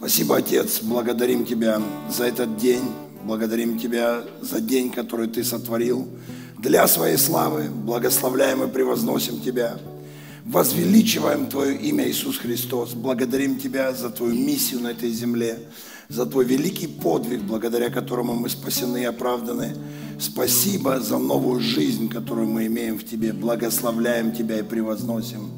Спасибо, Отец, благодарим Тебя за этот день, благодарим Тебя за день, который Ты сотворил для Своей славы, благословляем и превозносим Тебя, возвеличиваем Твое имя Иисус Христос, благодарим Тебя за Твою миссию на этой земле, за Твой великий подвиг, благодаря которому мы спасены и оправданы. Спасибо за новую жизнь, которую мы имеем в Тебе. Благословляем Тебя и превозносим.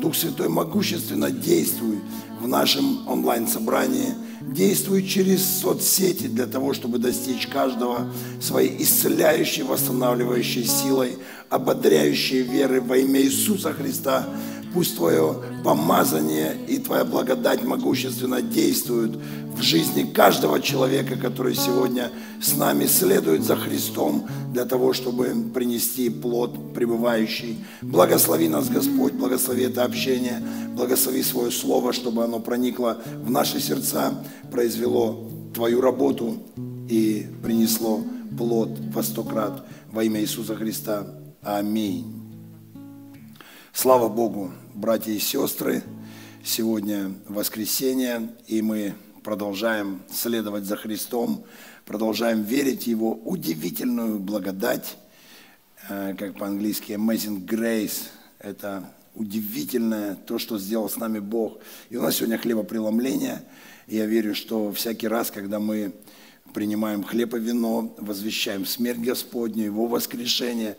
Дух Святой могущественно действуй в нашем онлайн-собрании, действуй через соцсети для того, чтобы достичь каждого своей исцеляющей, восстанавливающей силой, ободряющей веры во имя Иисуса Христа. Пусть Твое помазание и Твоя благодать могущественно действуют в жизни каждого человека, который сегодня с нами следует за Христом для того, чтобы принести плод пребывающий. Благослови нас, Господь, благослови это общение, благослови свое слово, чтобы оно проникло в наши сердца, произвело Твою работу и принесло плод во сто крат во имя Иисуса Христа. Аминь. Слава Богу, братья и сестры, сегодня воскресенье, и мы продолжаем следовать за Христом, продолжаем верить в Его удивительную благодать, э, как по-английски amazing grace, это удивительное то, что сделал с нами Бог. И у нас сегодня хлебопреломление. И я верю, что всякий раз, когда мы принимаем хлеб и вино, возвещаем смерть Господню, Его воскрешение,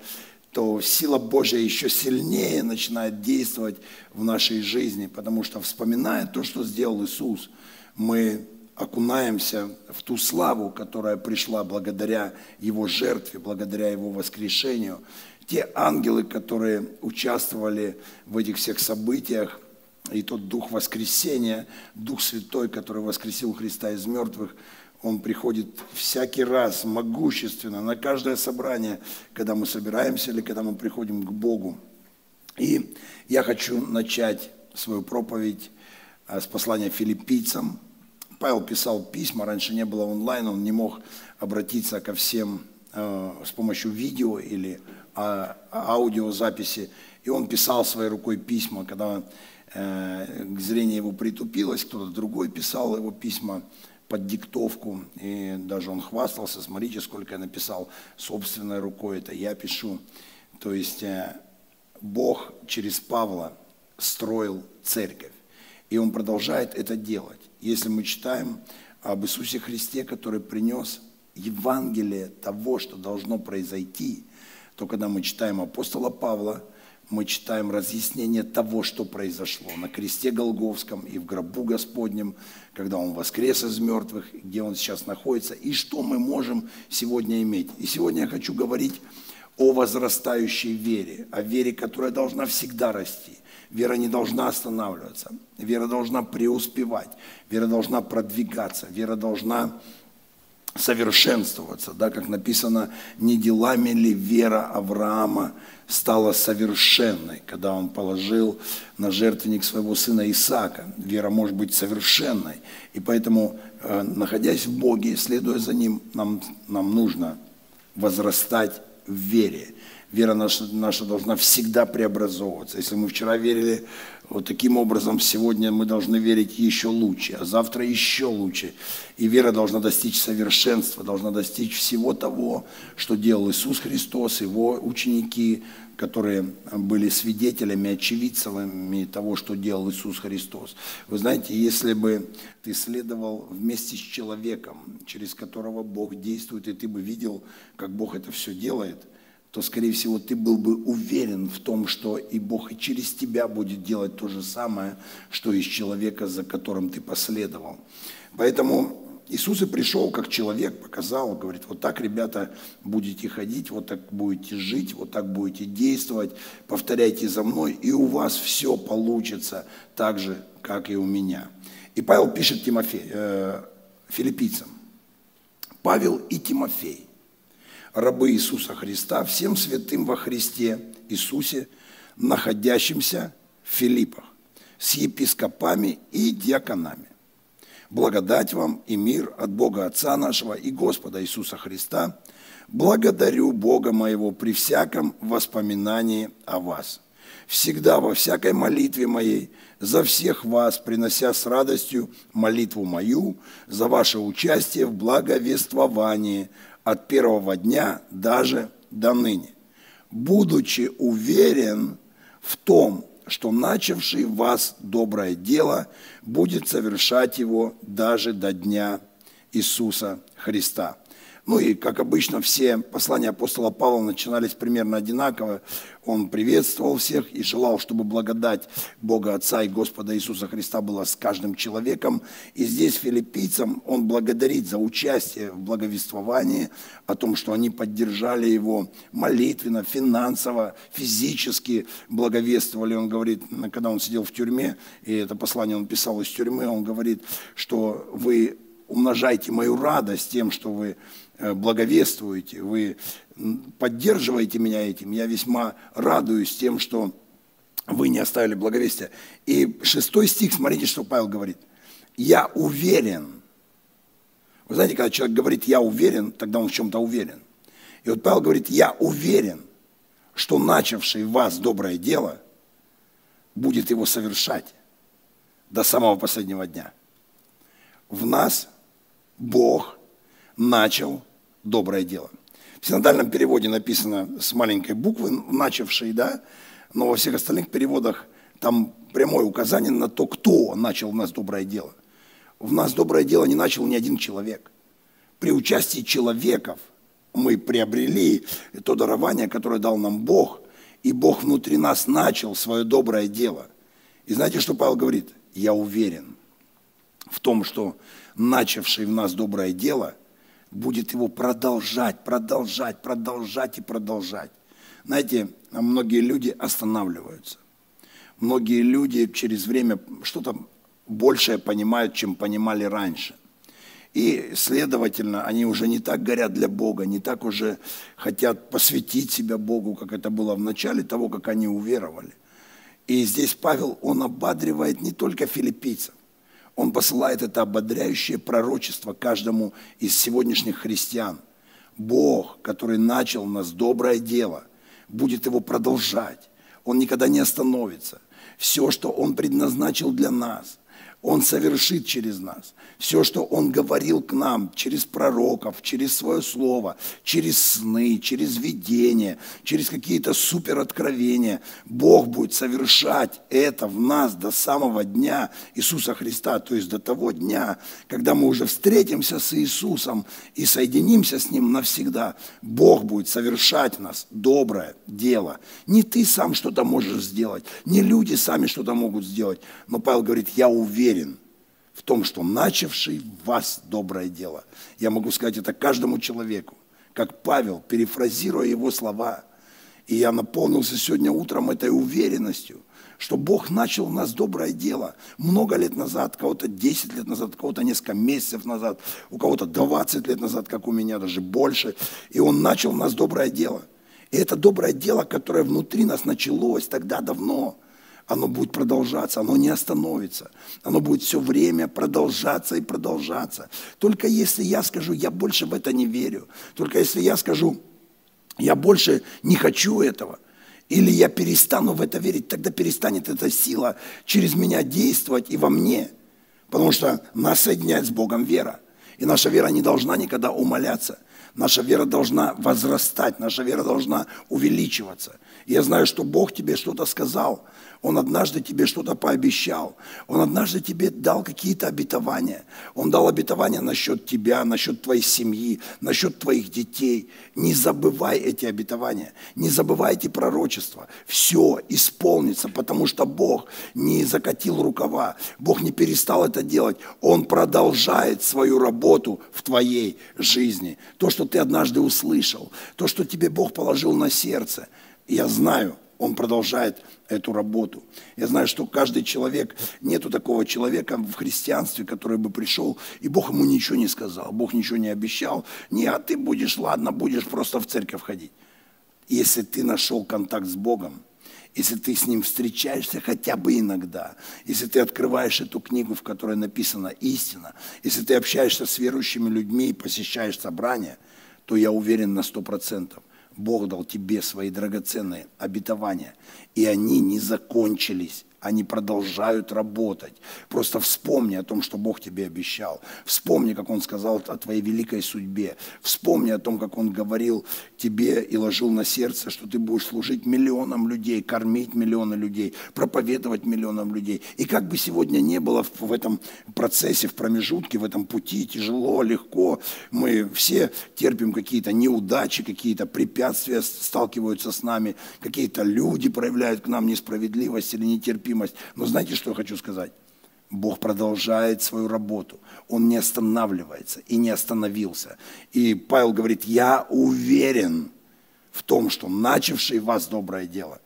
то сила Божья еще сильнее начинает действовать в нашей жизни, потому что вспоминая то, что сделал Иисус – мы окунаемся в ту славу, которая пришла благодаря Его жертве, благодаря Его воскрешению. Те ангелы, которые участвовали в этих всех событиях, и тот Дух воскресения, Дух Святой, который воскресил Христа из мертвых, он приходит всякий раз могущественно на каждое собрание, когда мы собираемся или когда мы приходим к Богу. И я хочу начать свою проповедь а, с послания филиппийцам. Павел писал письма, раньше не было онлайн, он не мог обратиться ко всем э, с помощью видео или э, аудиозаписи. И он писал своей рукой письма, когда э, зрение его притупилось, кто-то другой писал его письма под диктовку. И даже он хвастался, смотрите, сколько я написал собственной рукой, это я пишу. То есть э, Бог через Павла строил церковь. И он продолжает это делать. Если мы читаем об Иисусе Христе, который принес Евангелие того, что должно произойти, то когда мы читаем апостола Павла, мы читаем разъяснение того, что произошло на кресте Голговском и в гробу Господнем, когда Он воскрес из мертвых, где Он сейчас находится, и что мы можем сегодня иметь. И сегодня я хочу говорить о возрастающей вере, о вере, которая должна всегда расти. Вера не должна останавливаться. Вера должна преуспевать. Вера должна продвигаться. Вера должна совершенствоваться. Да, как написано, не делами ли вера Авраама стала совершенной, когда он положил на жертвенник своего сына Исаака. Вера может быть совершенной. И поэтому, э, находясь в Боге, следуя за Ним, нам, нам нужно возрастать в вере. Вера наша, наша должна всегда преобразовываться. Если мы вчера верили вот таким образом, сегодня мы должны верить еще лучше, а завтра еще лучше. И вера должна достичь совершенства, должна достичь всего того, что делал Иисус Христос, Его ученики, которые были свидетелями, очевидцами того, что делал Иисус Христос. Вы знаете, если бы ты следовал вместе с человеком, через которого Бог действует, и ты бы видел, как Бог это все делает – то, скорее всего, ты был бы уверен в том, что и Бог и через тебя будет делать то же самое, что из человека, за которым ты последовал. Поэтому Иисус и пришел как человек, показал, говорит, вот так, ребята, будете ходить, вот так будете жить, вот так будете действовать, повторяйте за мной, и у вас все получится так же, как и у меня. И Павел пишет Тимофей, э, филиппийцам, Павел и Тимофей, рабы Иисуса Христа, всем святым во Христе Иисусе, находящимся в Филиппах, с епископами и диаконами. Благодать вам и мир от Бога Отца нашего и Господа Иисуса Христа. Благодарю Бога моего при всяком воспоминании о вас. всегда во всякой молитве моей, за всех вас, принося с радостью молитву мою за ваше участие в благовествовании от первого дня даже до ныне, будучи уверен в том, что начавший вас доброе дело будет совершать его даже до дня Иисуса Христа. Ну и, как обычно, все послания апостола Павла начинались примерно одинаково. Он приветствовал всех и желал, чтобы благодать Бога Отца и Господа Иисуса Христа была с каждым человеком. И здесь филиппийцам он благодарит за участие в благовествовании, о том, что они поддержали его молитвенно, финансово, физически благовествовали. Он говорит, когда он сидел в тюрьме, и это послание он писал из тюрьмы, он говорит, что вы умножайте мою радость тем, что вы благовествуете, вы поддерживаете меня этим. Я весьма радуюсь тем, что вы не оставили благовестия. И шестой стих, смотрите, что Павел говорит. Я уверен. Вы знаете, когда человек говорит «я уверен», тогда он в чем-то уверен. И вот Павел говорит, я уверен, что начавший вас доброе дело будет его совершать до самого последнего дня. В нас Бог начал доброе дело. В синодальном переводе написано с маленькой буквы, начавший, да, но во всех остальных переводах там прямое указание на то, кто начал в нас доброе дело. В нас доброе дело не начал ни один человек. При участии человеков мы приобрели то дарование, которое дал нам Бог, и Бог внутри нас начал свое доброе дело. И знаете, что Павел говорит? Я уверен в том, что начавший в нас доброе дело – будет его продолжать, продолжать, продолжать и продолжать. Знаете, многие люди останавливаются. Многие люди через время что-то большее понимают, чем понимали раньше. И, следовательно, они уже не так горят для Бога, не так уже хотят посвятить себя Богу, как это было в начале того, как они уверовали. И здесь Павел, он ободривает не только филиппийцев, он посылает это ободряющее пророчество каждому из сегодняшних христиан. Бог, который начал нас доброе дело, будет его продолжать. Он никогда не остановится. Все, что Он предназначил для нас, он совершит через нас. Все, что Он говорил к нам через пророков, через свое слово, через сны, через видение, через какие-то супероткровения, Бог будет совершать это в нас до самого дня Иисуса Христа, то есть до того дня, когда мы уже встретимся с Иисусом и соединимся с Ним навсегда. Бог будет совершать в нас доброе дело. Не ты сам что-то можешь сделать, не люди сами что-то могут сделать. Но Павел говорит, я уверен, уверен в том, что начавший в вас доброе дело. Я могу сказать это каждому человеку, как Павел, перефразируя его слова. И я наполнился сегодня утром этой уверенностью, что Бог начал у нас доброе дело много лет назад, кого-то 10 лет назад, кого-то несколько месяцев назад, у кого-то 20 лет назад, как у меня, даже больше. И Он начал у нас доброе дело. И это доброе дело, которое внутри нас началось тогда давно – оно будет продолжаться, оно не остановится. Оно будет все время продолжаться и продолжаться. Только если я скажу, я больше в это не верю, только если я скажу, я больше не хочу этого, или я перестану в это верить, тогда перестанет эта сила через меня действовать и во мне. Потому что нас соединяет с Богом вера. И наша вера не должна никогда умоляться. Наша вера должна возрастать, наша вера должна увеличиваться. Я знаю, что Бог тебе что-то сказал, он однажды тебе что-то пообещал. Он однажды тебе дал какие-то обетования. Он дал обетования насчет тебя, насчет твоей семьи, насчет твоих детей. Не забывай эти обетования. Не забывай эти пророчества. Все исполнится, потому что Бог не закатил рукава. Бог не перестал это делать. Он продолжает свою работу в твоей жизни. То, что ты однажды услышал, то, что тебе Бог положил на сердце. Я знаю, он продолжает эту работу. Я знаю, что каждый человек, нету такого человека в христианстве, который бы пришел, и Бог ему ничего не сказал, Бог ничего не обещал. Не, а ты будешь, ладно, будешь просто в церковь ходить. Если ты нашел контакт с Богом, если ты с Ним встречаешься хотя бы иногда, если ты открываешь эту книгу, в которой написана истина, если ты общаешься с верующими людьми и посещаешь собрания, то я уверен на сто процентов, Бог дал тебе свои драгоценные обетования, и они не закончились они продолжают работать. Просто вспомни о том, что Бог тебе обещал. Вспомни, как Он сказал о твоей великой судьбе. Вспомни о том, как Он говорил тебе и ложил на сердце, что ты будешь служить миллионам людей, кормить миллионы людей, проповедовать миллионам людей. И как бы сегодня не было в этом процессе, в промежутке, в этом пути, тяжело, легко, мы все терпим какие-то неудачи, какие-то препятствия сталкиваются с нами, какие-то люди проявляют к нам несправедливость или нетерпимость, терпимость. Но знаете, что я хочу сказать? Бог продолжает свою работу. Он не останавливается и не остановился. И Павел говорит, я уверен в том, что начавший вас доброе дело,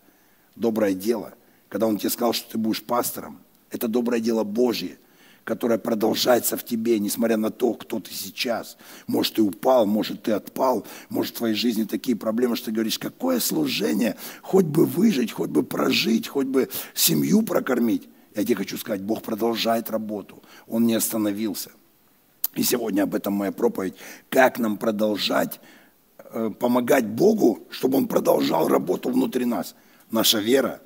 доброе дело, когда он тебе сказал, что ты будешь пастором, это доброе дело Божье, которое продолжается в тебе, несмотря на то, кто ты сейчас. Может, ты упал, может, ты отпал, может, в твоей жизни такие проблемы, что ты говоришь, какое служение, хоть бы выжить, хоть бы прожить, хоть бы семью прокормить. Я тебе хочу сказать, Бог продолжает работу, Он не остановился. И сегодня об этом моя проповедь. Как нам продолжать э, помогать Богу, чтобы Он продолжал работу внутри нас. Наша вера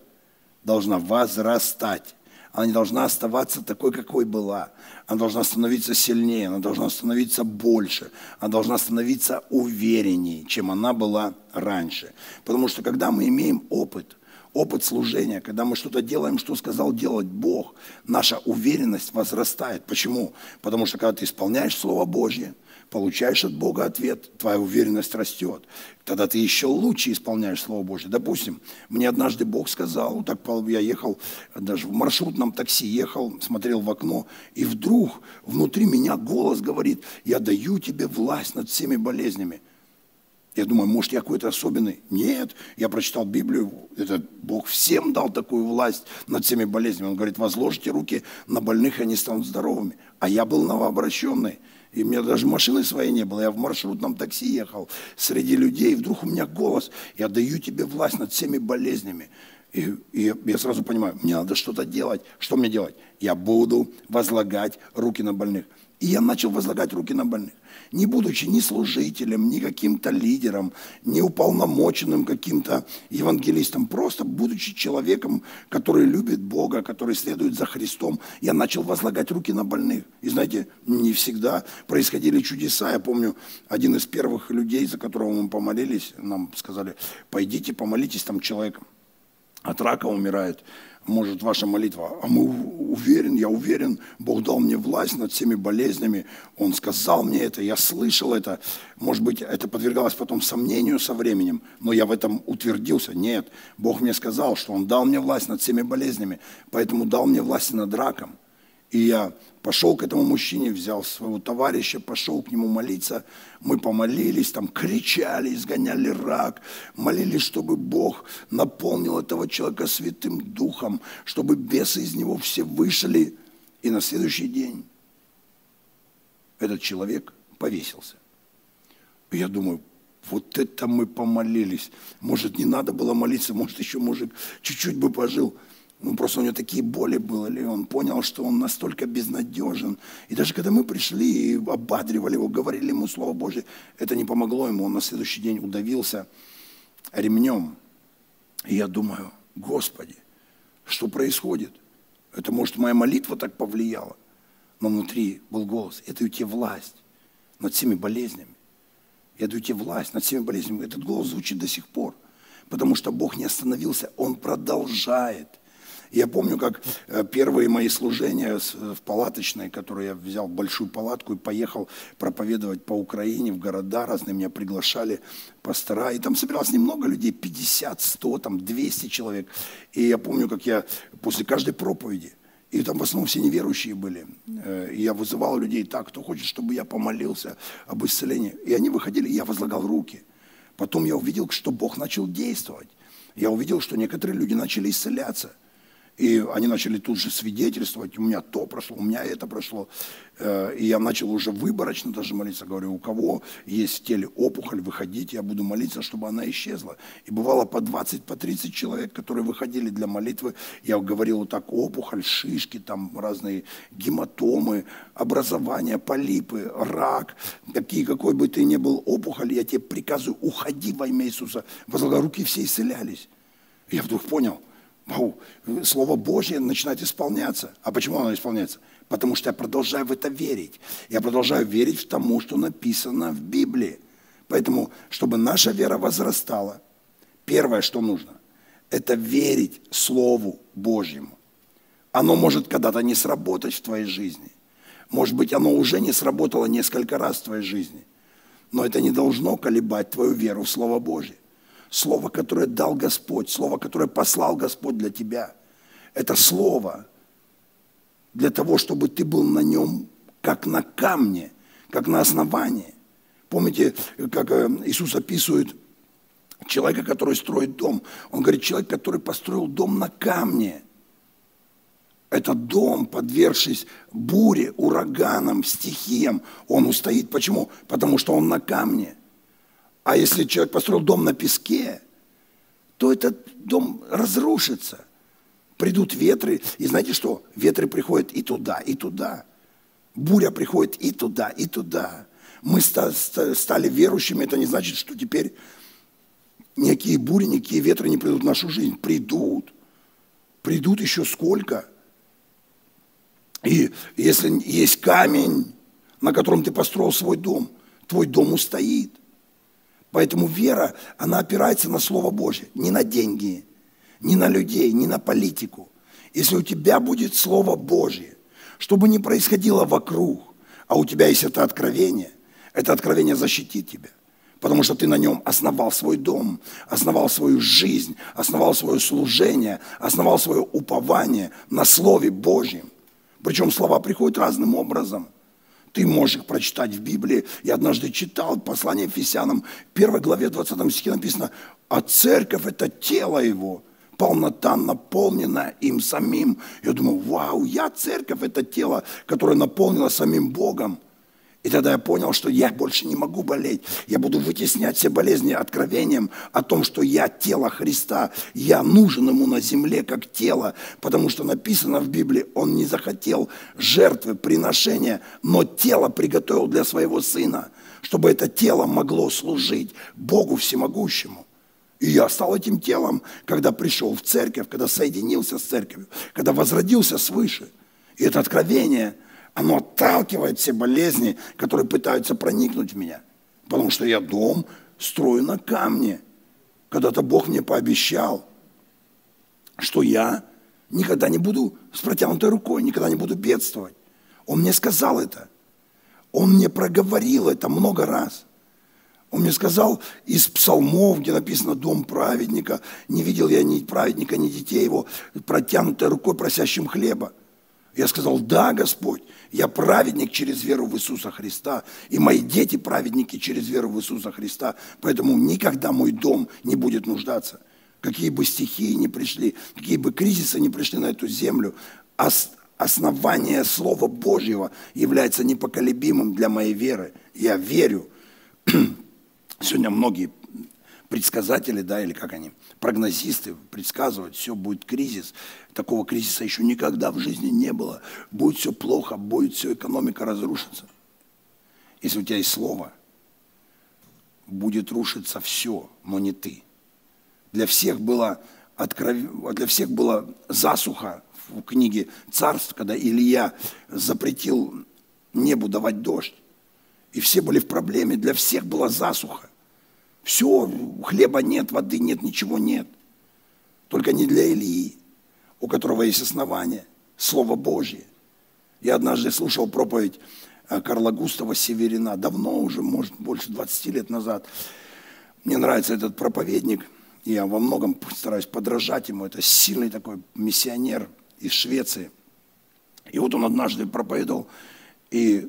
должна возрастать. Она не должна оставаться такой, какой была. Она должна становиться сильнее, она должна становиться больше, она должна становиться увереннее, чем она была раньше. Потому что когда мы имеем опыт, опыт служения, когда мы что-то делаем, что сказал делать Бог, наша уверенность возрастает. Почему? Потому что когда ты исполняешь Слово Божье – получаешь от Бога ответ, твоя уверенность растет. Тогда ты еще лучше исполняешь Слово Божье. Допустим, мне однажды Бог сказал, так я ехал, даже в маршрутном такси ехал, смотрел в окно, и вдруг внутри меня голос говорит, я даю тебе власть над всеми болезнями. Я думаю, может, я какой-то особенный? Нет, я прочитал Библию, это Бог всем дал такую власть над всеми болезнями. Он говорит, возложите руки на больных, они станут здоровыми. А я был новообращенный. И у меня даже машины своей не было. Я в маршрутном такси ехал среди людей, и вдруг у меня голос. Я даю тебе власть над всеми болезнями. И, и я сразу понимаю, мне надо что-то делать. Что мне делать? Я буду возлагать руки на больных. И я начал возлагать руки на больных. Не будучи ни служителем, ни каким-то лидером, ни уполномоченным каким-то евангелистом, просто будучи человеком, который любит Бога, который следует за Христом, я начал возлагать руки на больных. И знаете, не всегда происходили чудеса. Я помню, один из первых людей, за которого мы помолились, нам сказали, пойдите помолитесь там человеком от рака умирает может ваша молитва, а мы уверен, я уверен, Бог дал мне власть над всеми болезнями, Он сказал мне это, я слышал это, может быть, это подвергалось потом сомнению со временем, но я в этом утвердился, нет, Бог мне сказал, что Он дал мне власть над всеми болезнями, поэтому дал мне власть над раком, и я пошел к этому мужчине, взял своего товарища, пошел к нему молиться. Мы помолились, там кричали, изгоняли рак, молились, чтобы Бог наполнил этого человека Святым Духом, чтобы бесы из него все вышли. И на следующий день этот человек повесился. И я думаю, вот это мы помолились. Может, не надо было молиться, может, еще мужик чуть-чуть бы пожил. Ну, просто у него такие боли были, он понял, что он настолько безнадежен. И даже когда мы пришли и ободривали его, говорили ему Слово Божье, это не помогло ему, он на следующий день удавился ремнем. И я думаю, Господи, что происходит? Это, может, моя молитва так повлияла? Но внутри был голос, я даю тебе власть над всеми болезнями. Я даю тебе власть над всеми болезнями. Этот голос звучит до сих пор, потому что Бог не остановился, Он продолжает. Я помню, как э, первые мои служения в палаточной, которые я взял большую палатку и поехал проповедовать по Украине, в города разные, меня приглашали пастора, и там собиралось немного людей, 50, 100, там 200 человек. И я помню, как я после каждой проповеди, и там в основном все неверующие были. Э, и я вызывал людей так, кто хочет, чтобы я помолился об исцелении. И они выходили, и я возлагал руки. Потом я увидел, что Бог начал действовать. Я увидел, что некоторые люди начали исцеляться – И они начали тут же свидетельствовать, у меня то прошло, у меня это прошло. Э, и я начал уже выборочно даже молиться. Говорю, у кого есть в теле опухоль, выходите, я буду молиться, чтобы она исчезла. И бывало по 20, по 30 человек, которые выходили для молитвы. Я говорил вот так, опухоль, шишки, там разные гематомы, образование, полипы, рак. Какие, какой бы ты ни был опухоль, я тебе приказываю, уходи во имя Иисуса. Возлагая руки, все исцелялись. Я вдруг понял – Слово Божье начинает исполняться. А почему оно исполняется? Потому что я продолжаю в это верить. Я продолжаю верить в тому, что написано в Библии. Поэтому, чтобы наша вера возрастала, первое, что нужно, это верить Слову Божьему. Оно может когда-то не сработать в твоей жизни. Может быть, оно уже не сработало несколько раз в твоей жизни. Но это не должно колебать твою веру в Слово Божье. Слово, которое дал Господь, Слово, которое послал Господь для тебя. Это Слово для того, чтобы ты был на нем как на камне, как на основании. Помните, как э, Иисус описывает человека, который строит дом. Он говорит, человек, который построил дом на камне. Этот дом, подвергшись буре, ураганам, стихиям, он устоит. Почему? Потому что он на камне. А если человек построил дом на песке, то этот дом разрушится. Придут ветры, и знаете что? Ветры приходят и туда, и туда. Буря приходит и туда, и туда. Мы стали верующими, это не значит, что теперь никакие бури, никакие ветры не придут в нашу жизнь. Придут. Придут еще сколько. И если есть камень, на котором ты построил свой дом, твой дом устоит. Поэтому вера, она опирается на Слово Божье, не на деньги, не на людей, не на политику. Если у тебя будет Слово Божье, что бы ни происходило вокруг, а у тебя есть это откровение, это откровение защитит тебя. Потому что ты на нем основал свой дом, основал свою жизнь, основал свое служение, основал свое упование на Слове Божьем. Причем слова приходят разным образом – ты можешь их прочитать в Библии. Я однажды читал послание Ефесянам, первой главе 20 стихе написано, а церковь – это тело его, полнота наполнена им самим. Я думаю, вау, я церковь – это тело, которое наполнено самим Богом. И тогда я понял, что я больше не могу болеть. Я буду вытеснять все болезни откровением о том, что я тело Христа. Я нужен ему на земле как тело, потому что написано в Библии, он не захотел жертвы, приношения, но тело приготовил для своего сына, чтобы это тело могло служить Богу всемогущему. И я стал этим телом, когда пришел в церковь, когда соединился с церковью, когда возродился свыше. И это откровение – оно отталкивает все болезни, которые пытаются проникнуть в меня. Потому что я дом строю на камне. Когда-то Бог мне пообещал, что я никогда не буду с протянутой рукой, никогда не буду бедствовать. Он мне сказал это. Он мне проговорил это много раз. Он мне сказал из псалмов, где написано «Дом праведника». Не видел я ни праведника, ни детей его, протянутой рукой, просящим хлеба. Я сказал, да, Господь, я праведник через веру в Иисуса Христа, и мои дети праведники через веру в Иисуса Христа, поэтому никогда мой дом не будет нуждаться. Какие бы стихии ни пришли, какие бы кризисы ни пришли на эту землю, основание Слова Божьего является непоколебимым для моей веры. Я верю. Сегодня многие предсказатели, да, или как они, прогнозисты предсказывают, все будет кризис. Такого кризиса еще никогда в жизни не было. Будет все плохо, будет все, экономика разрушится. Если у тебя есть слово, будет рушиться все, но не ты. Для всех было, откров... для всех была засуха в книге «Царств», когда Илья запретил небу давать дождь. И все были в проблеме, для всех была засуха. Все, хлеба нет, воды нет, ничего нет. Только не для Ильи, у которого есть основание, Слово Божье. Я однажды слушал проповедь э, Карла Густава Северина, давно уже, может, больше 20 лет назад. Мне нравится этот проповедник, я во многом стараюсь подражать ему. Это сильный такой миссионер из Швеции. И вот он однажды проповедовал, и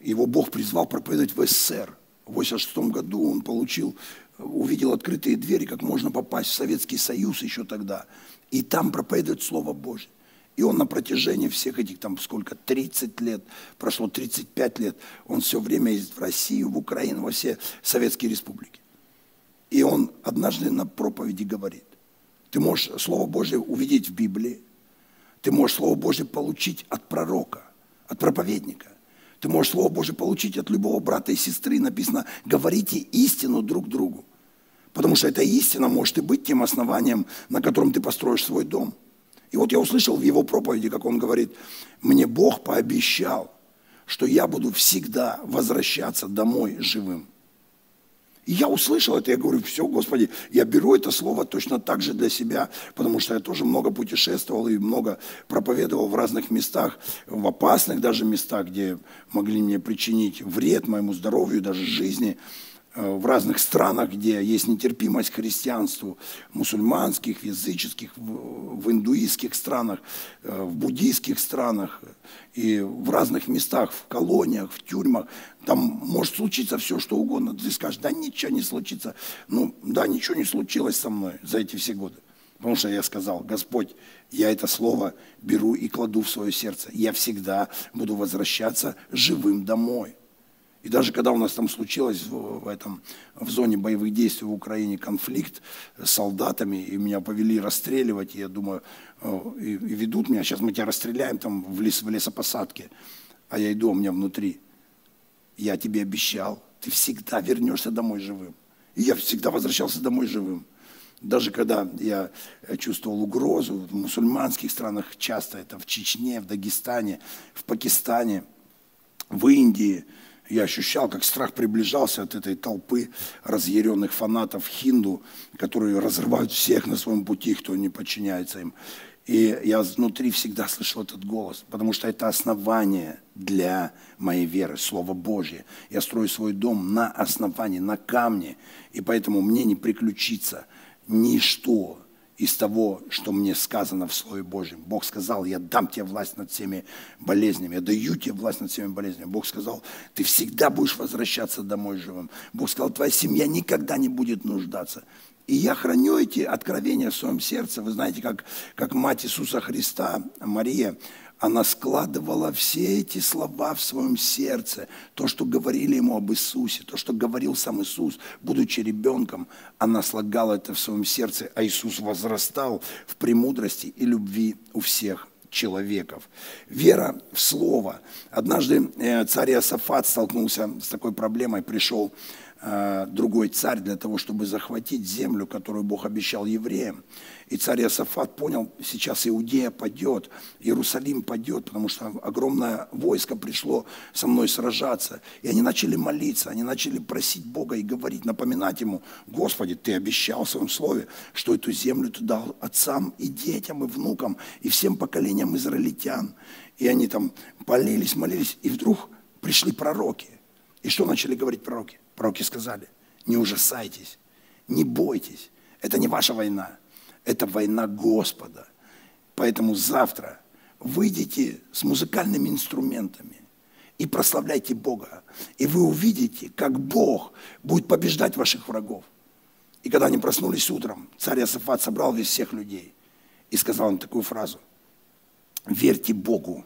его Бог призвал проповедовать в СССР. В 86 году он получил, увидел открытые двери, как можно попасть в Советский Союз еще тогда. И там проповедует Слово Божье. И он на протяжении всех этих, там сколько, 30 лет, прошло 35 лет, он все время ездит в Россию, в Украину, во все советские республики. И он однажды на проповеди говорит, ты можешь Слово Божье увидеть в Библии, ты можешь Слово Божье получить от пророка, от проповедника. Ты можешь Слово Божье получить от любого брата и сестры. Написано, говорите истину друг другу. Потому что эта истина может и быть тем основанием, на котором ты построишь свой дом. И вот я услышал в его проповеди, как он говорит, мне Бог пообещал, что я буду всегда возвращаться домой живым. И я услышал это, я говорю, все, Господи, я беру это слово точно так же для себя, потому что я тоже много путешествовал и много проповедовал в разных местах, в опасных даже местах, где могли мне причинить вред моему здоровью, даже жизни. Э, в разных странах, где есть нетерпимость к христианству, мусульманских, языческих, в индуистских странах, э, в буддийских странах и в разных местах, в колониях, в тюрьмах. Там может случиться все, что угодно. Ты скажешь, да ничего не случится. Ну, да, ничего не случилось со мной за эти все годы. Потому что я сказал, Господь, я это слово беру и кладу в свое сердце. Я всегда буду возвращаться живым домой. И даже когда у нас там случилось в, в, этом, в зоне боевых действий в Украине конфликт с солдатами, и меня повели расстреливать, и я думаю, и, и ведут меня, сейчас мы тебя расстреляем там в, лес, в лесопосадке, а я иду, у меня внутри. Я тебе обещал, ты всегда вернешься домой живым. И я всегда возвращался домой живым. Даже когда я чувствовал угрозу в мусульманских странах, часто это в Чечне, в Дагестане, в Пакистане, в Индии – я ощущал, как страх приближался от этой толпы разъяренных фанатов хинду, которые разрывают всех на своем пути, кто не подчиняется им. И я внутри всегда слышал этот голос, потому что это основание для моей веры, Слово Божье. Я строю свой дом на основании, на камне, и поэтому мне не приключится ничто, из того, что мне сказано в Слове Божьем. Бог сказал, я дам тебе власть над всеми болезнями, я даю тебе власть над всеми болезнями. Бог сказал, ты всегда будешь возвращаться домой живым. Бог сказал, твоя семья никогда не будет нуждаться. И я храню эти откровения в своем сердце. Вы знаете, как, как мать Иисуса Христа, Мария, она складывала все эти слова в своем сердце, то, что говорили ему об Иисусе, то, что говорил сам Иисус, будучи ребенком, она слагала это в своем сердце, а Иисус возрастал в премудрости и любви у всех человеков. Вера в Слово. Однажды э, царь Иосафат столкнулся с такой проблемой, пришел другой царь для того, чтобы захватить землю, которую Бог обещал евреям. И царь Иосафат понял, сейчас Иудея падет, Иерусалим падет, потому что огромное войско пришло со мной сражаться. И они начали молиться, они начали просить Бога и говорить, напоминать Ему, Господи, Ты обещал в своем слове, что эту землю Ты дал отцам и детям, и внукам, и всем поколениям израильтян. И они там молились, молились, и вдруг пришли пророки. И что начали говорить пророки? Пророки сказали, не ужасайтесь, не бойтесь. Это не ваша война, это война Господа. Поэтому завтра выйдите с музыкальными инструментами и прославляйте Бога. И вы увидите, как Бог будет побеждать ваших врагов. И когда они проснулись утром, царь Иосафат собрал весь всех людей и сказал им такую фразу. Верьте Богу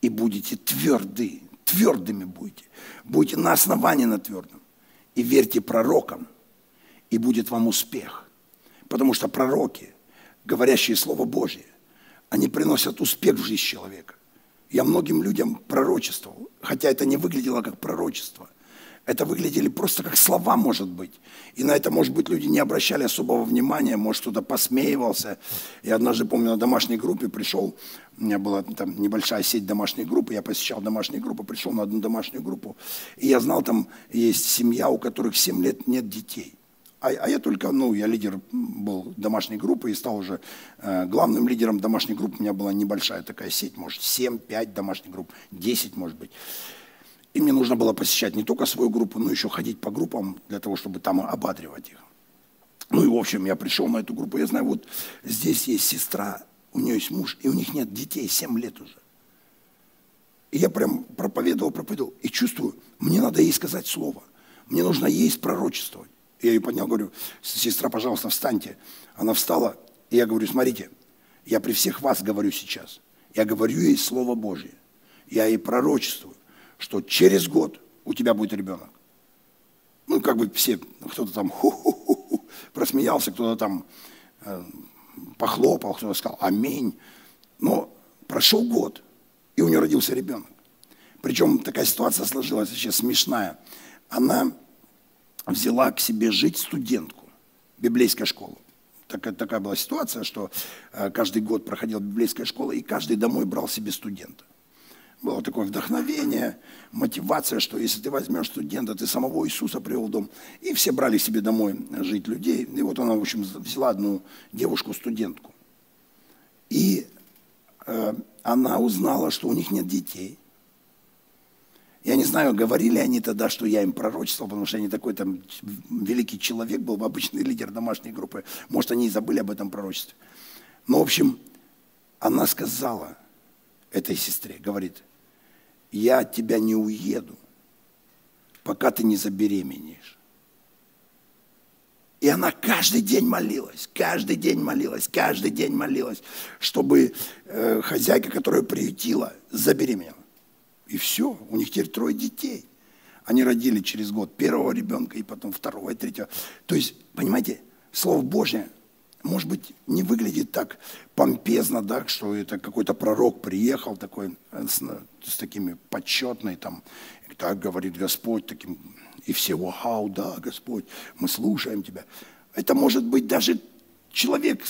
и будете тверды, твердыми будете. Будете на основании на твердом и верьте пророкам, и будет вам успех. Потому что пророки, говорящие Слово Божье, они приносят успех в жизнь человека. Я многим людям пророчествовал, хотя это не выглядело как пророчество. Это выглядели просто как слова, может быть. И на это, может быть, люди не обращали особого внимания, может, кто-то посмеивался. Я однажды, помню, на домашней группе пришел, у меня была там небольшая сеть домашней группы, я посещал домашние группы, пришел на одну домашнюю группу, и я знал, там есть семья, у которых 7 лет нет детей. А, а я только, ну, я лидер был домашней группы и стал уже э, главным лидером домашней группы. У меня была небольшая такая сеть, может, 7-5 домашних групп, 10, может быть. И мне нужно было посещать не только свою группу, но еще ходить по группам для того, чтобы там ободривать их. Ну и, в общем, я пришел на эту группу. Я знаю, вот здесь есть сестра, у нее есть муж, и у них нет детей, 7 лет уже. И я прям проповедовал, проповедовал, и чувствую, мне надо ей сказать слово. Мне нужно есть пророчествовать. Я ее поднял, говорю, сестра, пожалуйста, встаньте. Она встала, и я говорю, смотрите, я при всех вас говорю сейчас. Я говорю ей Слово Божье. Я ей пророчествую, что через год у тебя будет ребенок. Ну, как бы все, кто-то там ху-ху-ху, просмеялся, кто-то там э, похлопал, кто-то сказал аминь. Но прошел год, и у нее родился ребенок. Причем такая ситуация сложилась вообще смешная. Она взяла к себе жить студентку, библейская школа. Такая, такая была ситуация, что э, каждый год проходила библейская школа, и каждый домой брал себе студента. Было такое вдохновение, мотивация, что если ты возьмешь студента, ты самого Иисуса привел в дом. И все брали себе домой жить людей. И вот она, в общем, взяла одну девушку-студентку. И э, она узнала, что у них нет детей. Я не знаю, говорили они тогда, что я им пророчествовал, потому что они такой там великий человек был, обычный лидер домашней группы. Может, они и забыли об этом пророчестве. Но, в общем, она сказала этой сестре, говорит, я от тебя не уеду, пока ты не забеременеешь. И она каждый день молилась, каждый день молилась, каждый день молилась, чтобы э, хозяйка, которая приютила, забеременела. И все, у них теперь трое детей. Они родили через год первого ребенка, и потом второго, и третьего. То есть, понимаете, Слово Божье, может быть, не выглядит так помпезно, да, что это какой-то пророк приехал такой э, с, с такими почетной, там, так говорит Господь, таким, и все, вау, да, Господь, мы слушаем Тебя. Это может быть даже человек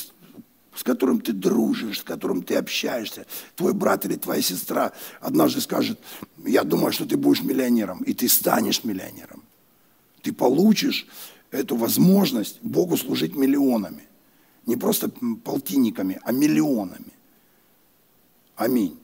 с которым ты дружишь, с которым ты общаешься, твой брат или твоя сестра однажды скажет, я думаю, что ты будешь миллионером, и ты станешь миллионером. Ты получишь эту возможность Богу служить миллионами. Не просто полтинниками, а миллионами. Аминь.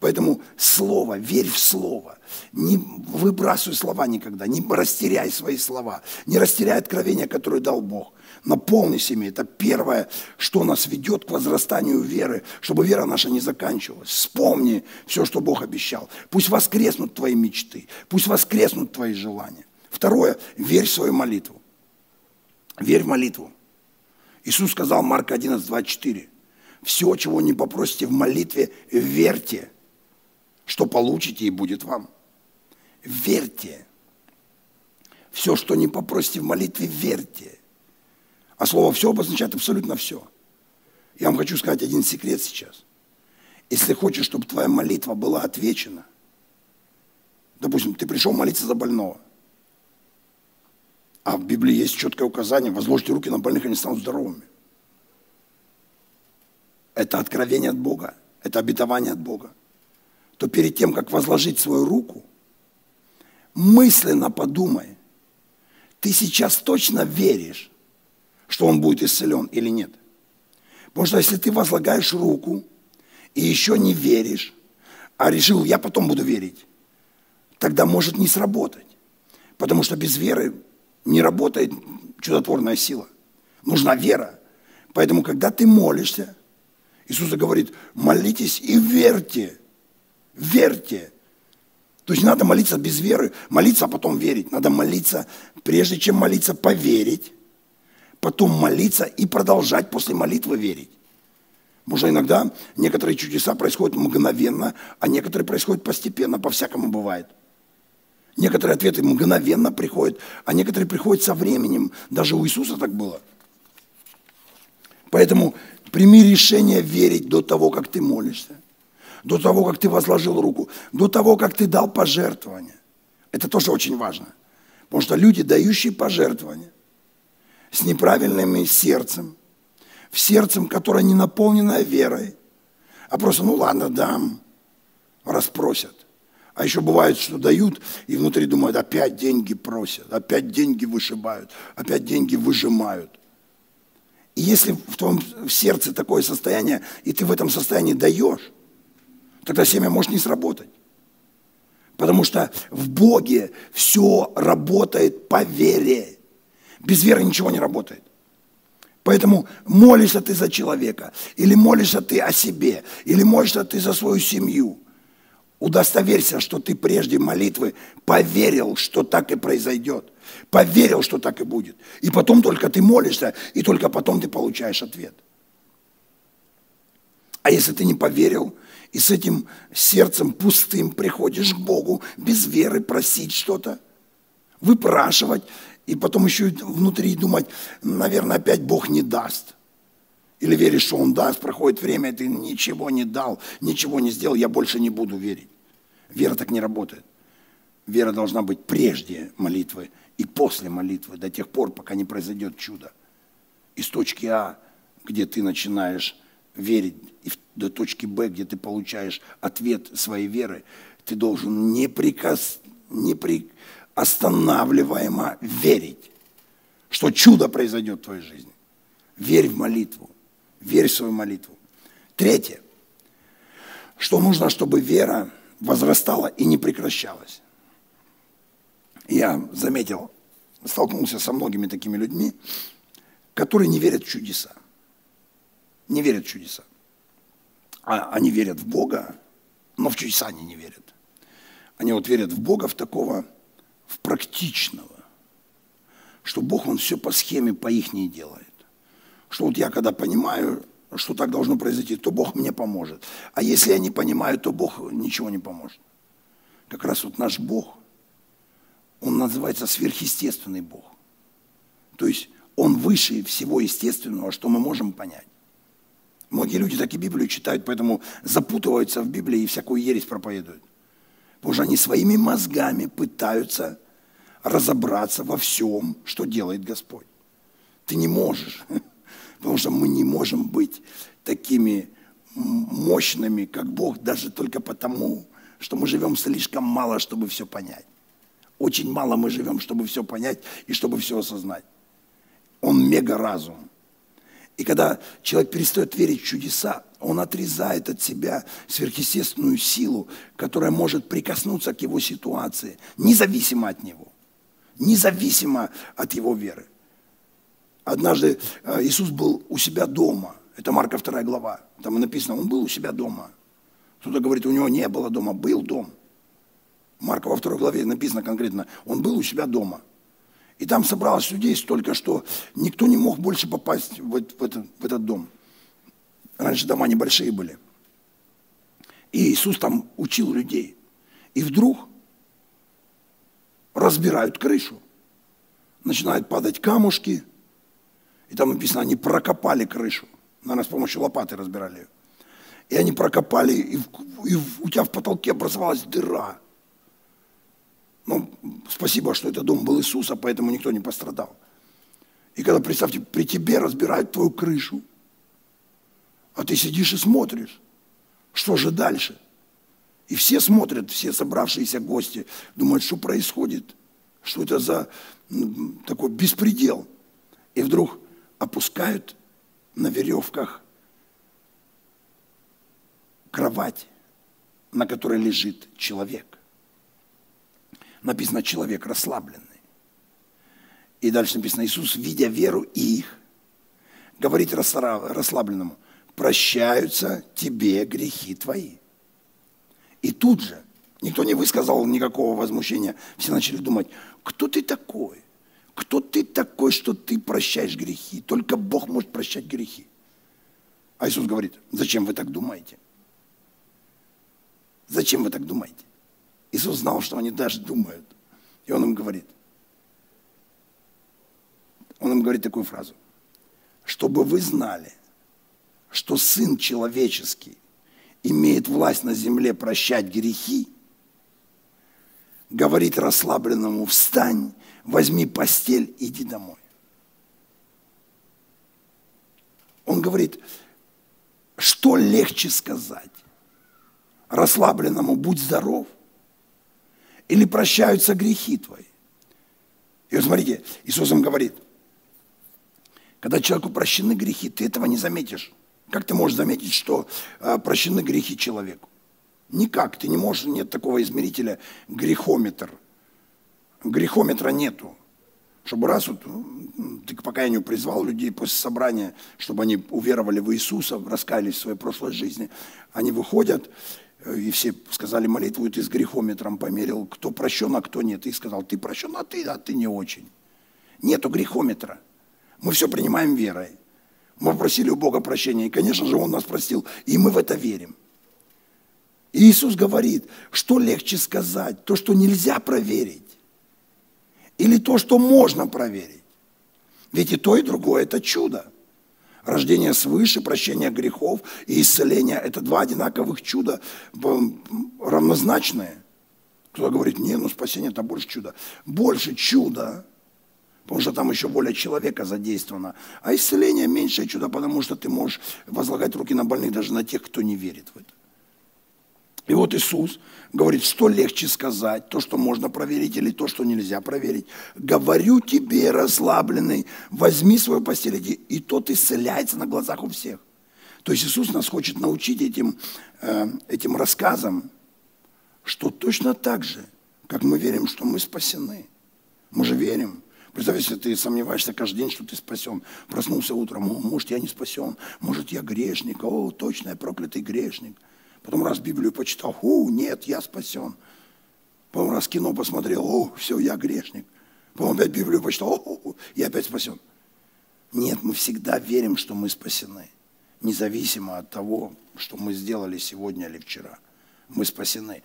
Поэтому слово, верь в слово. Не выбрасывай слова никогда, не растеряй свои слова, не растеряй откровения, которые дал Бог. Наполнись ими. Это первое, что нас ведет к возрастанию веры, чтобы вера наша не заканчивалась. Вспомни все, что Бог обещал. Пусть воскреснут твои мечты, пусть воскреснут твои желания. Второе, верь в свою молитву. Верь в молитву. Иисус сказал, Марк 11, 24, все, чего не попросите в молитве, верьте, что получите и будет вам. Верьте. Все, что не попросите в молитве, верьте. А слово «все» обозначает абсолютно все. Я вам хочу сказать один секрет сейчас. Если хочешь, чтобы твоя молитва была отвечена, допустим, ты пришел молиться за больного, а в Библии есть четкое указание, возложите руки на больных, они станут здоровыми. Это откровение от Бога, это обетование от Бога. То перед тем, как возложить свою руку, мысленно подумай, ты сейчас точно веришь, что он будет исцелен или нет. Потому что если ты возлагаешь руку и еще не веришь, а решил, я потом буду верить, тогда может не сработать. Потому что без веры не работает чудотворная сила. Нужна вера. Поэтому, когда ты молишься, Иисус говорит, молитесь и верьте. Верьте. То есть надо молиться без веры, молиться, а потом верить. Надо молиться, прежде чем молиться, поверить, потом молиться и продолжать после молитвы верить. Потому иногда некоторые чудеса происходят мгновенно, а некоторые происходят постепенно, по-всякому бывает. Некоторые ответы мгновенно приходят, а некоторые приходят со временем. Даже у Иисуса так было. Поэтому прими решение верить до того, как ты молишься, до того, как ты возложил руку, до того, как ты дал пожертвование. Это тоже очень важно. Потому что люди, дающие пожертвования, с неправильным сердцем, в сердцем, которое не наполнено верой, а просто, ну ладно, дам, распросят. А еще бывает, что дают, и внутри думают, опять деньги просят, опять деньги вышибают, опять деньги выжимают. И если в твоем в сердце такое состояние, и ты в этом состоянии даешь, тогда семя может не сработать. Потому что в Боге все работает по вере. Без веры ничего не работает. Поэтому молишься ты за человека, или молишься ты о себе, или молишься ты за свою семью. Удостоверься, что ты прежде молитвы поверил, что так и произойдет. Поверил, что так и будет. И потом только ты молишься, и только потом ты получаешь ответ. А если ты не поверил, и с этим сердцем пустым приходишь к Богу, без веры просить что-то, выпрашивать, и потом еще внутри думать, наверное, опять Бог не даст. Или веришь, что Он даст, проходит время, ты ничего не дал, ничего не сделал, я больше не буду верить. Вера так не работает. Вера должна быть прежде молитвы и после молитвы, до тех пор, пока не произойдет чудо. Из точки А, где ты начинаешь верить, и до точки Б, где ты получаешь ответ своей веры, ты должен неприкос... неприостанавливаемо верить, что чудо произойдет в твоей жизни. Верь в молитву. Верь в свою молитву. Третье. Что нужно, чтобы вера возрастала и не прекращалась. Я заметил, столкнулся со многими такими людьми, которые не верят в чудеса. Не верят в чудеса. А они верят в Бога, но в чудеса они не верят. Они вот верят в Бога, в такого, в практичного, что Бог, Он все по схеме, по их не делает. Что вот я когда понимаю, что так должно произойти, то Бог мне поможет. А если я не понимаю, то Бог ничего не поможет. Как раз вот наш Бог, Он называется сверхъестественный Бог. То есть Он выше всего естественного, что мы можем понять. Многие люди так и Библию читают, поэтому запутываются в Библии и всякую ересь проповедуют. Потому что они своими мозгами пытаются разобраться во всем, что делает Господь. Ты не можешь. Потому что мы не можем быть такими мощными, как Бог, даже только потому, что мы живем слишком мало, чтобы все понять. Очень мало мы живем, чтобы все понять и чтобы все осознать. Он мега разум. И когда человек перестает верить в чудеса, он отрезает от себя сверхъестественную силу, которая может прикоснуться к его ситуации, независимо от него, независимо от его веры. Однажды э, Иисус был у себя дома. Это Марка 2 глава. Там написано, он был у себя дома. Кто-то говорит, у него не было дома, был дом. Марка во второй главе написано конкретно, он был у себя дома. И там собралось людей столько, что никто не мог больше попасть в, этот, в этот дом. Раньше дома небольшие были. И Иисус там учил людей. И вдруг разбирают крышу. Начинают падать камушки – и там написано, они прокопали крышу. Наверное, с помощью лопаты разбирали ее. И они прокопали, и, и у тебя в потолке образовалась дыра. Ну, спасибо, что это дом был Иисуса, поэтому никто не пострадал. И когда, представьте, при тебе разбирают твою крышу, а ты сидишь и смотришь, что же дальше? И все смотрят, все собравшиеся гости, думают, что происходит, что это за такой беспредел. И вдруг опускают на веревках кровать, на которой лежит человек. Написано, человек расслабленный. И дальше написано, Иисус, видя веру их, говорит расслабленному, прощаются тебе грехи твои. И тут же, никто не высказал никакого возмущения, все начали думать, кто ты такой? Кто ты такой, что ты прощаешь грехи? Только Бог может прощать грехи. А Иисус говорит, зачем вы так думаете? Зачем вы так думаете? Иисус знал, что они даже думают. И Он им говорит, Он им говорит такую фразу, чтобы вы знали, что Сын Человеческий имеет власть на земле прощать грехи, говорит расслабленному, встань возьми постель, иди домой. Он говорит, что легче сказать? Расслабленному будь здоров или прощаются грехи твои? И вот смотрите, Иисус им говорит, когда человеку прощены грехи, ты этого не заметишь. Как ты можешь заметить, что а, прощены грехи человеку? Никак, ты не можешь, нет такого измерителя грехометр – грехометра нету. Чтобы раз вот ты к покаянию призвал людей после собрания, чтобы они уверовали в Иисуса, раскаялись в своей прошлой жизни, они выходят, и все сказали молитву, и ты с грехометром померил, кто прощен, а кто нет. И сказал, ты прощен, а ты, а ты не очень. Нету грехометра. Мы все принимаем верой. Мы попросили у Бога прощения, и, конечно же, Он нас простил, и мы в это верим. Иисус говорит, что легче сказать, то, что нельзя проверить, или то, что можно проверить. Ведь и то, и другое – это чудо. Рождение свыше, прощение грехов и исцеление – это два одинаковых чуда, равнозначные. Кто-то говорит, не, ну спасение – это больше чуда. Больше чуда, потому что там еще воля человека задействована. А исцеление – меньшее чудо, потому что ты можешь возлагать руки на больных даже на тех, кто не верит в это. И вот Иисус говорит, что легче сказать, то, что можно проверить, или то, что нельзя проверить. Говорю тебе, расслабленный, возьми свою постель, иди. И тот исцеляется на глазах у всех. То есть Иисус нас хочет научить этим, э, этим рассказам, что точно так же, как мы верим, что мы спасены. Мы же верим. Представь, если ты сомневаешься каждый день, что ты спасен. Проснулся утром, может, я не спасен, может, я грешник, о, точно, я проклятый грешник. Потом раз Библию почитал, о, нет, я спасен. Потом раз кино посмотрел, о, все, я грешник. Потом опять Библию почитал, о, я опять спасен. Нет, мы всегда верим, что мы спасены. Независимо от того, что мы сделали сегодня или вчера. Мы спасены.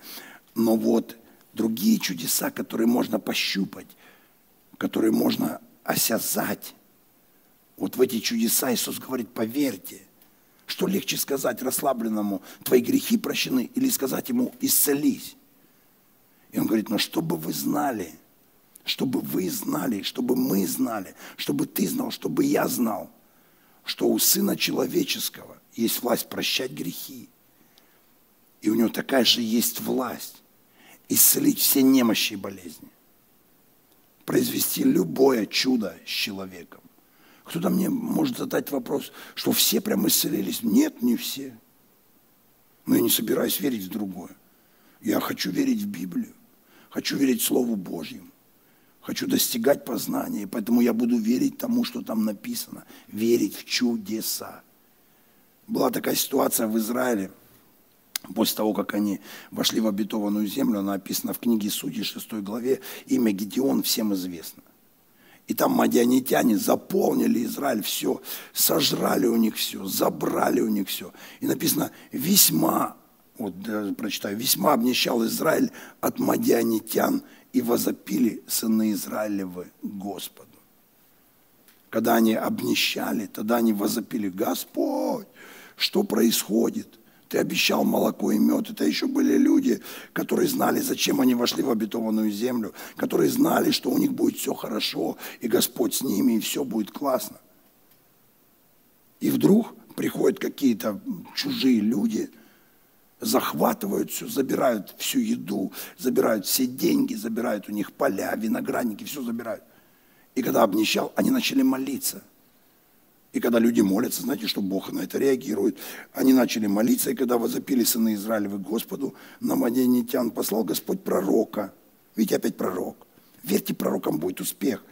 Но вот другие чудеса, которые можно пощупать, которые можно осязать, вот в эти чудеса Иисус говорит, поверьте – что легче сказать расслабленному, твои грехи прощены, или сказать ему, исцелись. И он говорит, но чтобы вы знали, чтобы вы знали, чтобы мы знали, чтобы ты знал, чтобы я знал, что у Сына Человеческого есть власть прощать грехи. И у него такая же есть власть исцелить все немощи и болезни, произвести любое чудо с человеком. Кто-то мне может задать вопрос, что все прям исцелились. Нет, не все. Но я не собираюсь верить в другое. Я хочу верить в Библию. Хочу верить Слову Божьему. Хочу достигать познания. Поэтому я буду верить тому, что там написано. Верить в чудеса. Была такая ситуация в Израиле. После того, как они вошли в обетованную землю, она описана в книге Судей 6 главе, имя Гедеон всем известно. И там мадианитяне заполнили Израиль все, сожрали у них все, забрали у них все. И написано, весьма, вот прочитаю, весьма обнищал Израиль от мадианитян, и возопили сыны Израилевы Господу. Когда они обнищали, тогда они возопили, Господь, что происходит? Ты обещал молоко и мед. Это еще были люди, которые знали, зачем они вошли в обетованную землю, которые знали, что у них будет все хорошо, и Господь с ними, и все будет классно. И вдруг приходят какие-то чужие люди, захватывают все, забирают всю еду, забирают все деньги, забирают у них поля, виноградники, все забирают. И когда обнищал, они начали молиться – и когда люди молятся, знаете, что Бог на это реагирует. Они начали молиться, и когда возопили сыны Израилевы Господу, на маденитян послал Господь пророка. Видите, опять пророк. Верьте пророкам, будет успех.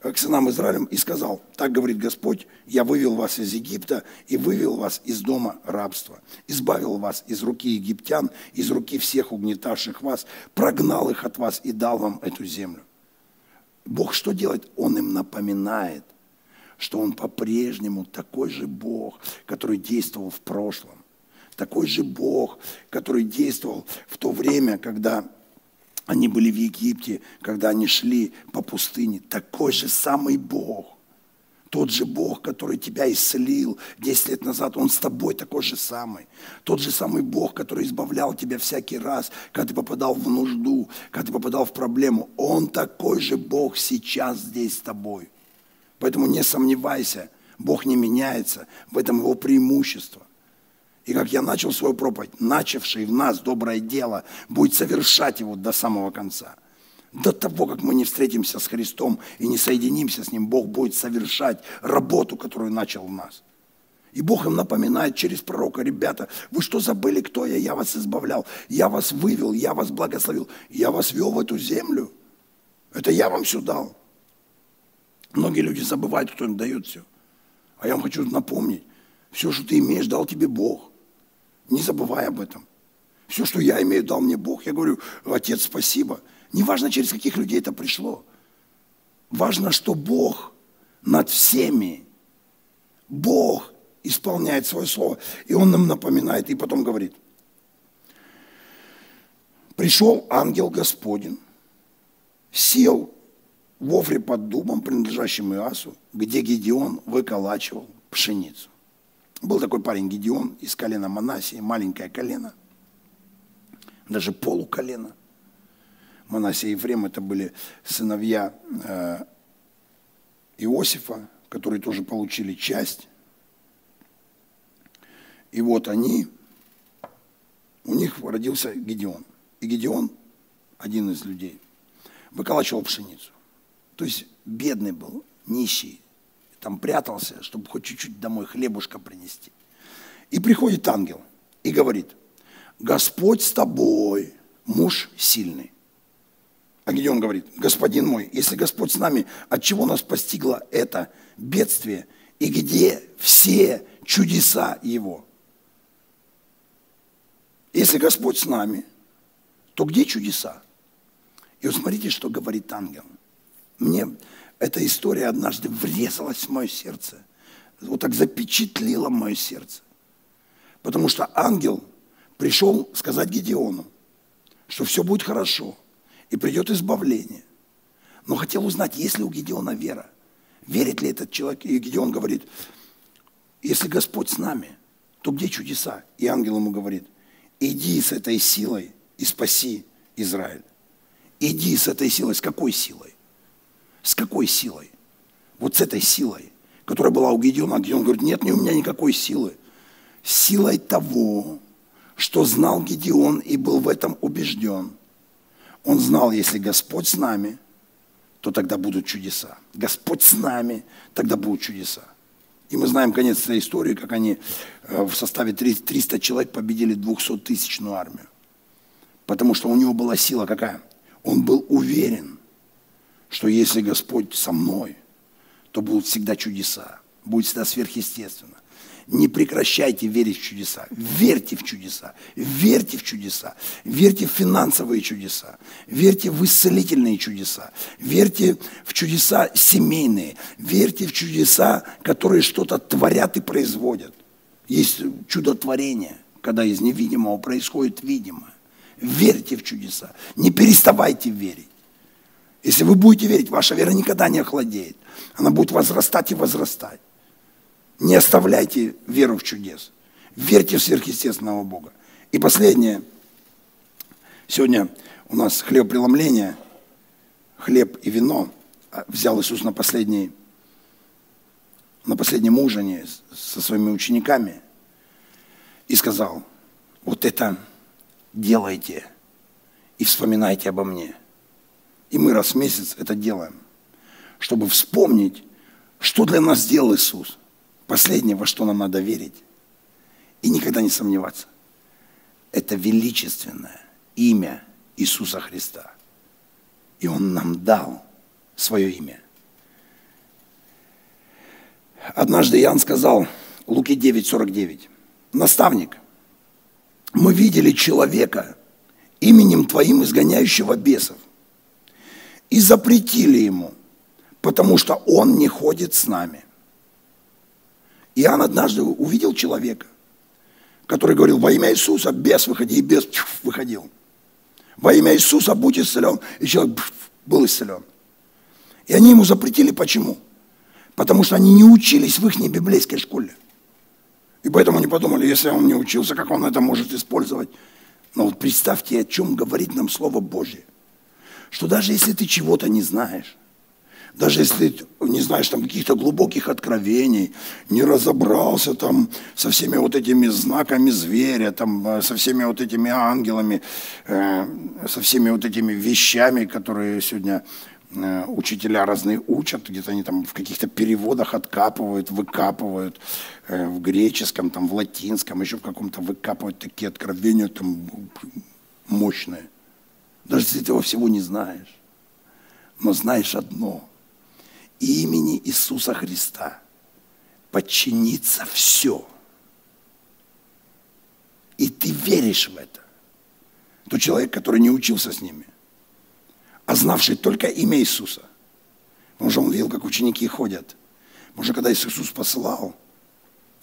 К сынам Израилем и сказал, так говорит Господь, я вывел вас из Египта и вывел вас из дома рабства, избавил вас из руки египтян, из руки всех угнетавших вас, прогнал их от вас и дал вам эту землю. Бог что делает? Он им напоминает – что Он по-прежнему такой же Бог, который действовал в прошлом. Такой же Бог, который действовал в то время, когда они были в Египте, когда они шли по пустыне. Такой же самый Бог. Тот же Бог, который тебя исцелил 10 лет назад, Он с тобой такой же самый. Тот же самый Бог, который избавлял тебя всякий раз, когда ты попадал в нужду, когда ты попадал в проблему. Он такой же Бог сейчас здесь с тобой. Поэтому не сомневайся, Бог не меняется, в этом его преимущество. И как я начал свою проповедь, начавший в нас доброе дело будет совершать его до самого конца. До того, как мы не встретимся с Христом и не соединимся с Ним, Бог будет совершать работу, которую начал в нас. И Бог им напоминает через пророка, ребята, вы что забыли, кто я? Я вас избавлял, я вас вывел, я вас благословил, я вас вел в эту землю. Это я вам все дал. Многие люди забывают, кто им дает все. А я вам хочу напомнить, все, что ты имеешь, дал тебе Бог. Не забывай об этом. Все, что я имею, дал мне Бог. Я говорю, Отец, спасибо. Неважно, через каких людей это пришло. Важно, что Бог над всеми. Бог исполняет свое слово. И Он нам напоминает, и потом говорит, пришел ангел Господень, сел в Офре под дубом, принадлежащим Иасу, где Гедеон выколачивал пшеницу. Был такой парень Гедеон из колена Манасии, маленькое колено, даже полуколено. Манасия и Ефрем это были сыновья э, Иосифа, которые тоже получили часть. И вот они, у них родился Гедеон. И Гедеон, один из людей, выколачивал пшеницу. То есть бедный был, нищий, там прятался, чтобы хоть чуть-чуть домой хлебушка принести. И приходит ангел и говорит, Господь с тобой, муж сильный. А Гедеон говорит, господин мой, если Господь с нами, от чего нас постигло это бедствие, и где все чудеса Его? Если Господь с нами, то где чудеса? И вот смотрите, что говорит ангел. Мне эта история однажды врезалась в мое сердце. Вот так запечатлила мое сердце. Потому что ангел пришел сказать Гедеону, что все будет хорошо – и придет избавление. Но хотел узнать, есть ли у Гедеона вера. Верит ли этот человек? И Гедеон говорит, если Господь с нами, то где чудеса? И ангел ему говорит, иди с этой силой и спаси Израиль. Иди с этой силой. С какой силой? С какой силой? Вот с этой силой, которая была у Гедеона. Гедеон говорит, нет, не у меня никакой силы. Силой того, что знал Гедеон и был в этом убежден – он знал, если Господь с нами, то тогда будут чудеса. Господь с нами, тогда будут чудеса. И мы знаем конец этой истории, как они э, в составе 300 человек победили 200-тысячную армию. Потому что у него была сила какая? Он был уверен, что если Господь со мной, то будут всегда чудеса, будет всегда сверхъестественно. Не прекращайте верить в чудеса. Верьте в чудеса. Верьте в чудеса. Верьте в финансовые чудеса. Верьте в исцелительные чудеса. Верьте в чудеса семейные. Верьте в чудеса, которые что-то творят и производят. Есть чудотворение, когда из невидимого происходит видимое. Верьте в чудеса. Не переставайте верить. Если вы будете верить, ваша вера никогда не охладеет. Она будет возрастать и возрастать. Не оставляйте веру в чудес. Верьте в сверхъестественного Бога. И последнее. Сегодня у нас хлебопреломление, хлеб и вино. А, взял Иисус на, последний, на последнем ужине со своими учениками и сказал, вот это делайте и вспоминайте обо мне. И мы раз в месяц это делаем, чтобы вспомнить, что для нас сделал Иисус – Последнее, во что нам надо верить и никогда не сомневаться, это величественное имя Иисуса Христа. И Он нам дал свое имя. Однажды Иоанн сказал, Луки 9, 49, «Наставник, мы видели человека, именем Твоим изгоняющего бесов, и запретили ему, потому что он не ходит с нами. Иоанн однажды увидел человека, который говорил, во имя Иисуса, бес выходи, и бес выходил. Во имя Иисуса будь исцелен. И человек был исцелен. И они ему запретили. Почему? Потому что они не учились в их библейской школе. И поэтому они подумали, если он не учился, как он это может использовать. Но вот представьте, о чем говорит нам Слово Божье. Что даже если ты чего-то не знаешь, даже если ты не знаешь там каких-то глубоких откровений, не разобрался там со всеми вот этими знаками зверя, там, э, со всеми вот этими ангелами, э, со всеми вот этими вещами, которые сегодня э, учителя разные учат, где-то они там в каких-то переводах откапывают, выкапывают, э, в греческом, там, в латинском, еще в каком-то выкапывают такие откровения там мощные. Даже если ты этого всего не знаешь. Но знаешь одно – имени Иисуса Христа подчинится все. И ты веришь в это. то человек, который не учился с ними, а знавший только имя Иисуса. Потому что он видел, как ученики ходят. Потому что когда Иисус посылал,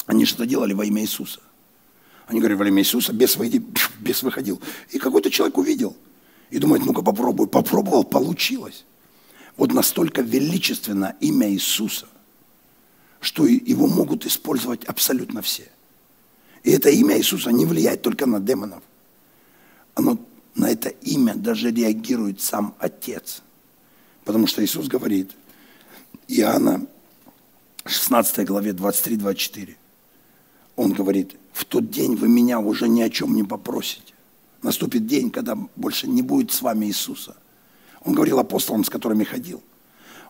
они что-то делали во имя Иисуса. Они говорили, во имя Иисуса, бес, выйди, бес выходил. И какой-то человек увидел. И думает, ну-ка попробуй. Попробовал, получилось. Вот настолько величественно имя Иисуса, что его могут использовать абсолютно все. И это имя Иисуса не влияет только на демонов. Оно на это имя даже реагирует сам Отец. Потому что Иисус говорит, Иоанна 16 главе 23-24, Он говорит, в тот день вы меня уже ни о чем не попросите. Наступит день, когда больше не будет с вами Иисуса. Он говорил апостолам, с которыми ходил.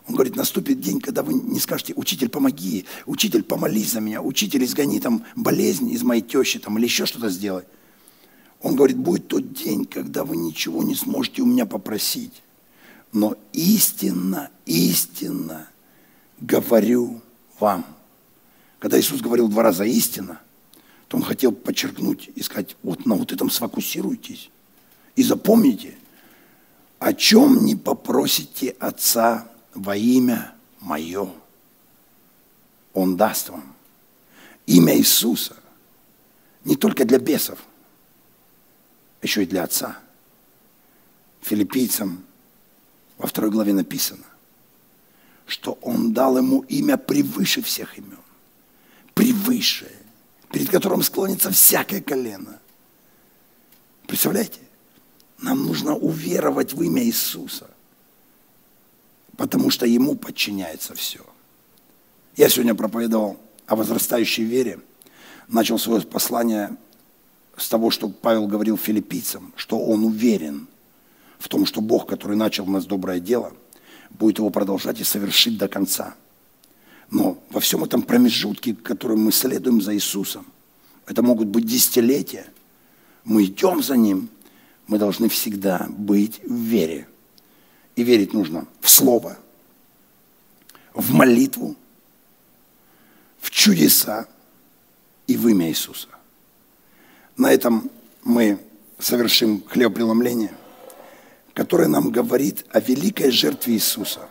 Он говорит, наступит день, когда вы не скажете, учитель, помоги, учитель, помолись за меня, учитель, изгони там болезнь из моей тещи там, или еще что-то сделай. Он говорит, будет тот день, когда вы ничего не сможете у меня попросить. Но истинно, истинно говорю вам. Когда Иисус говорил два раза истина, то Он хотел подчеркнуть и сказать, вот на вот этом сфокусируйтесь. И запомните, о чем не попросите Отца во имя Мое, Он даст вам. Имя Иисуса не только для бесов – еще и для отца. Филиппийцам во второй главе написано, что он дал ему имя превыше всех имен. Превыше, перед которым склонится всякое колено. Представляете? Нам нужно уверовать в имя Иисуса, потому что Ему подчиняется все. Я сегодня проповедовал о возрастающей вере, начал свое послание с того, что Павел говорил филиппийцам, что он уверен в том, что Бог, который начал в нас доброе дело, будет его продолжать и совершить до конца. Но во всем этом промежутке, которым мы следуем за Иисусом, это могут быть десятилетия, мы идем за Ним, мы должны всегда быть в вере. И верить нужно в Слово, в молитву, в чудеса и в имя Иисуса. На этом мы совершим хлебопреломление, которое нам говорит о великой жертве Иисуса.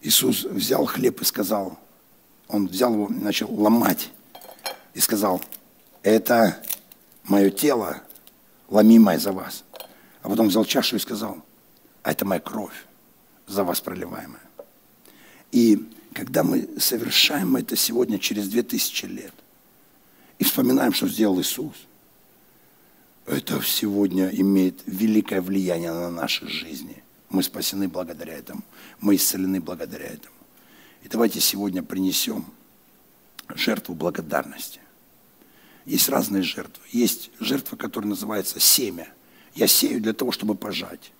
Иисус взял хлеб и сказал, он взял его, начал ломать и сказал, это мое тело, ломимое за вас. А потом взял чашу и сказал, а это моя кровь, за вас проливаемая. И когда мы совершаем это сегодня, через две тысячи лет – и вспоминаем, что сделал Иисус, это сегодня имеет великое влияние на наши жизни. Мы спасены благодаря этому. Мы исцелены благодаря этому. И давайте сегодня принесем жертву благодарности. Есть разные жертвы. Есть жертва, которая называется семя. Я сею для того, чтобы пожать.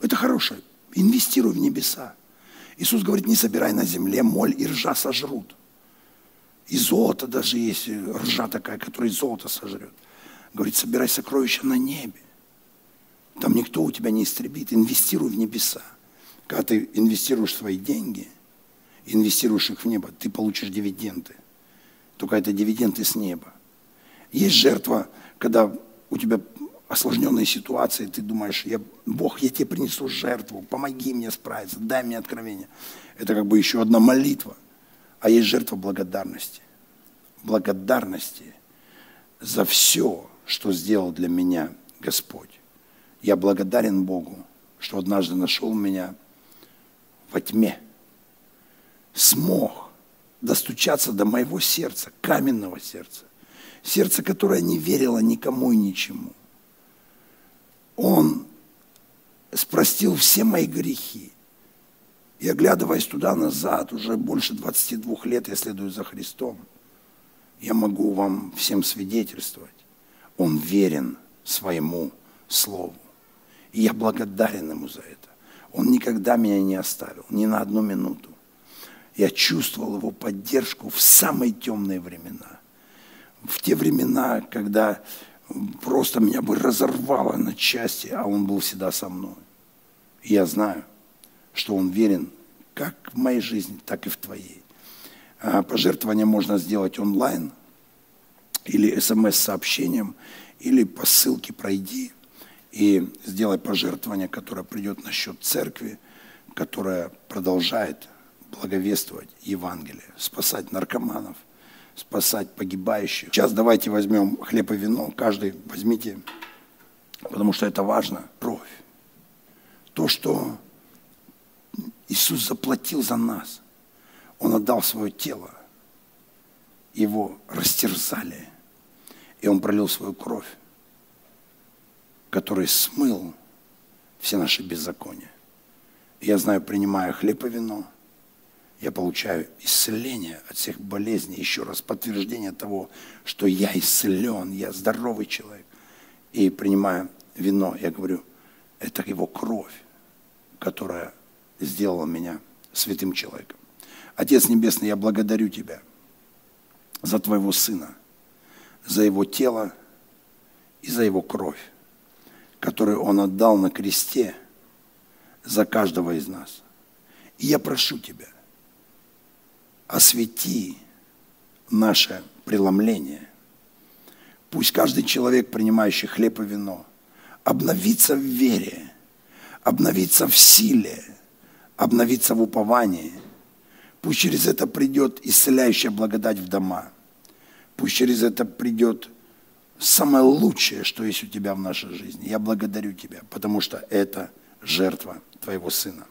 Это хорошее. Инвестируй в небеса. Иисус говорит, не собирай на земле, моль и ржа сожрут. И золото даже есть, ржа такая, которая золото сожрет. Говорит, собирай сокровища на небе. Там никто у тебя не истребит. Инвестируй в небеса. Когда ты инвестируешь свои деньги, инвестируешь их в небо, ты получишь дивиденды. Только это дивиденды с неба. Есть жертва, когда у тебя осложненные ситуации, ты думаешь, я, Бог, я тебе принесу жертву, помоги мне справиться, дай мне откровение. Это как бы еще одна молитва – а есть жертва благодарности. Благодарности за все, что сделал для меня Господь. Я благодарен Богу, что однажды нашел меня во тьме. Смог достучаться до моего сердца, каменного сердца. Сердце, которое не верило никому и ничему. Он спростил все мои грехи. И оглядываясь туда-назад, уже больше 22 лет я следую за Христом, я могу вам всем свидетельствовать. Он верен своему Слову. И я благодарен Ему за это. Он никогда меня не оставил, ни на одну минуту. Я чувствовал Его поддержку в самые темные времена. В те времена, когда просто меня бы разорвало на части, а Он был всегда со мной. И я знаю – что Он верен как в моей жизни, так и в твоей. А пожертвование можно сделать онлайн или смс-сообщением, или по ссылке «Пройди». И сделай пожертвование, которое придет на счет церкви, которая продолжает благовествовать Евангелие, спасать наркоманов, спасать погибающих. Сейчас давайте возьмем хлеб и вино, каждый возьмите, потому что это важно, кровь. То, что Иисус заплатил за нас. Он отдал свое тело. Его растерзали. И Он пролил свою кровь, который смыл все наши беззакония. Я знаю, принимая хлеб и вино, я получаю исцеление от всех болезней, еще раз подтверждение того, что я исцелен, я здоровый человек. И принимая вино, я говорю, это его кровь, которая сделала меня святым человеком. Отец Небесный, я благодарю Тебя за Твоего Сына, за Его тело и за Его кровь, которую Он отдал на кресте за каждого из нас. И я прошу Тебя, освети наше преломление. Пусть каждый человек, принимающий хлеб и вино, обновится в вере, обновится в силе, обновиться в уповании. Пусть через это придет исцеляющая благодать в дома. Пусть через это придет самое лучшее, что есть у тебя в нашей жизни. Я благодарю тебя, потому что это жертва твоего сына.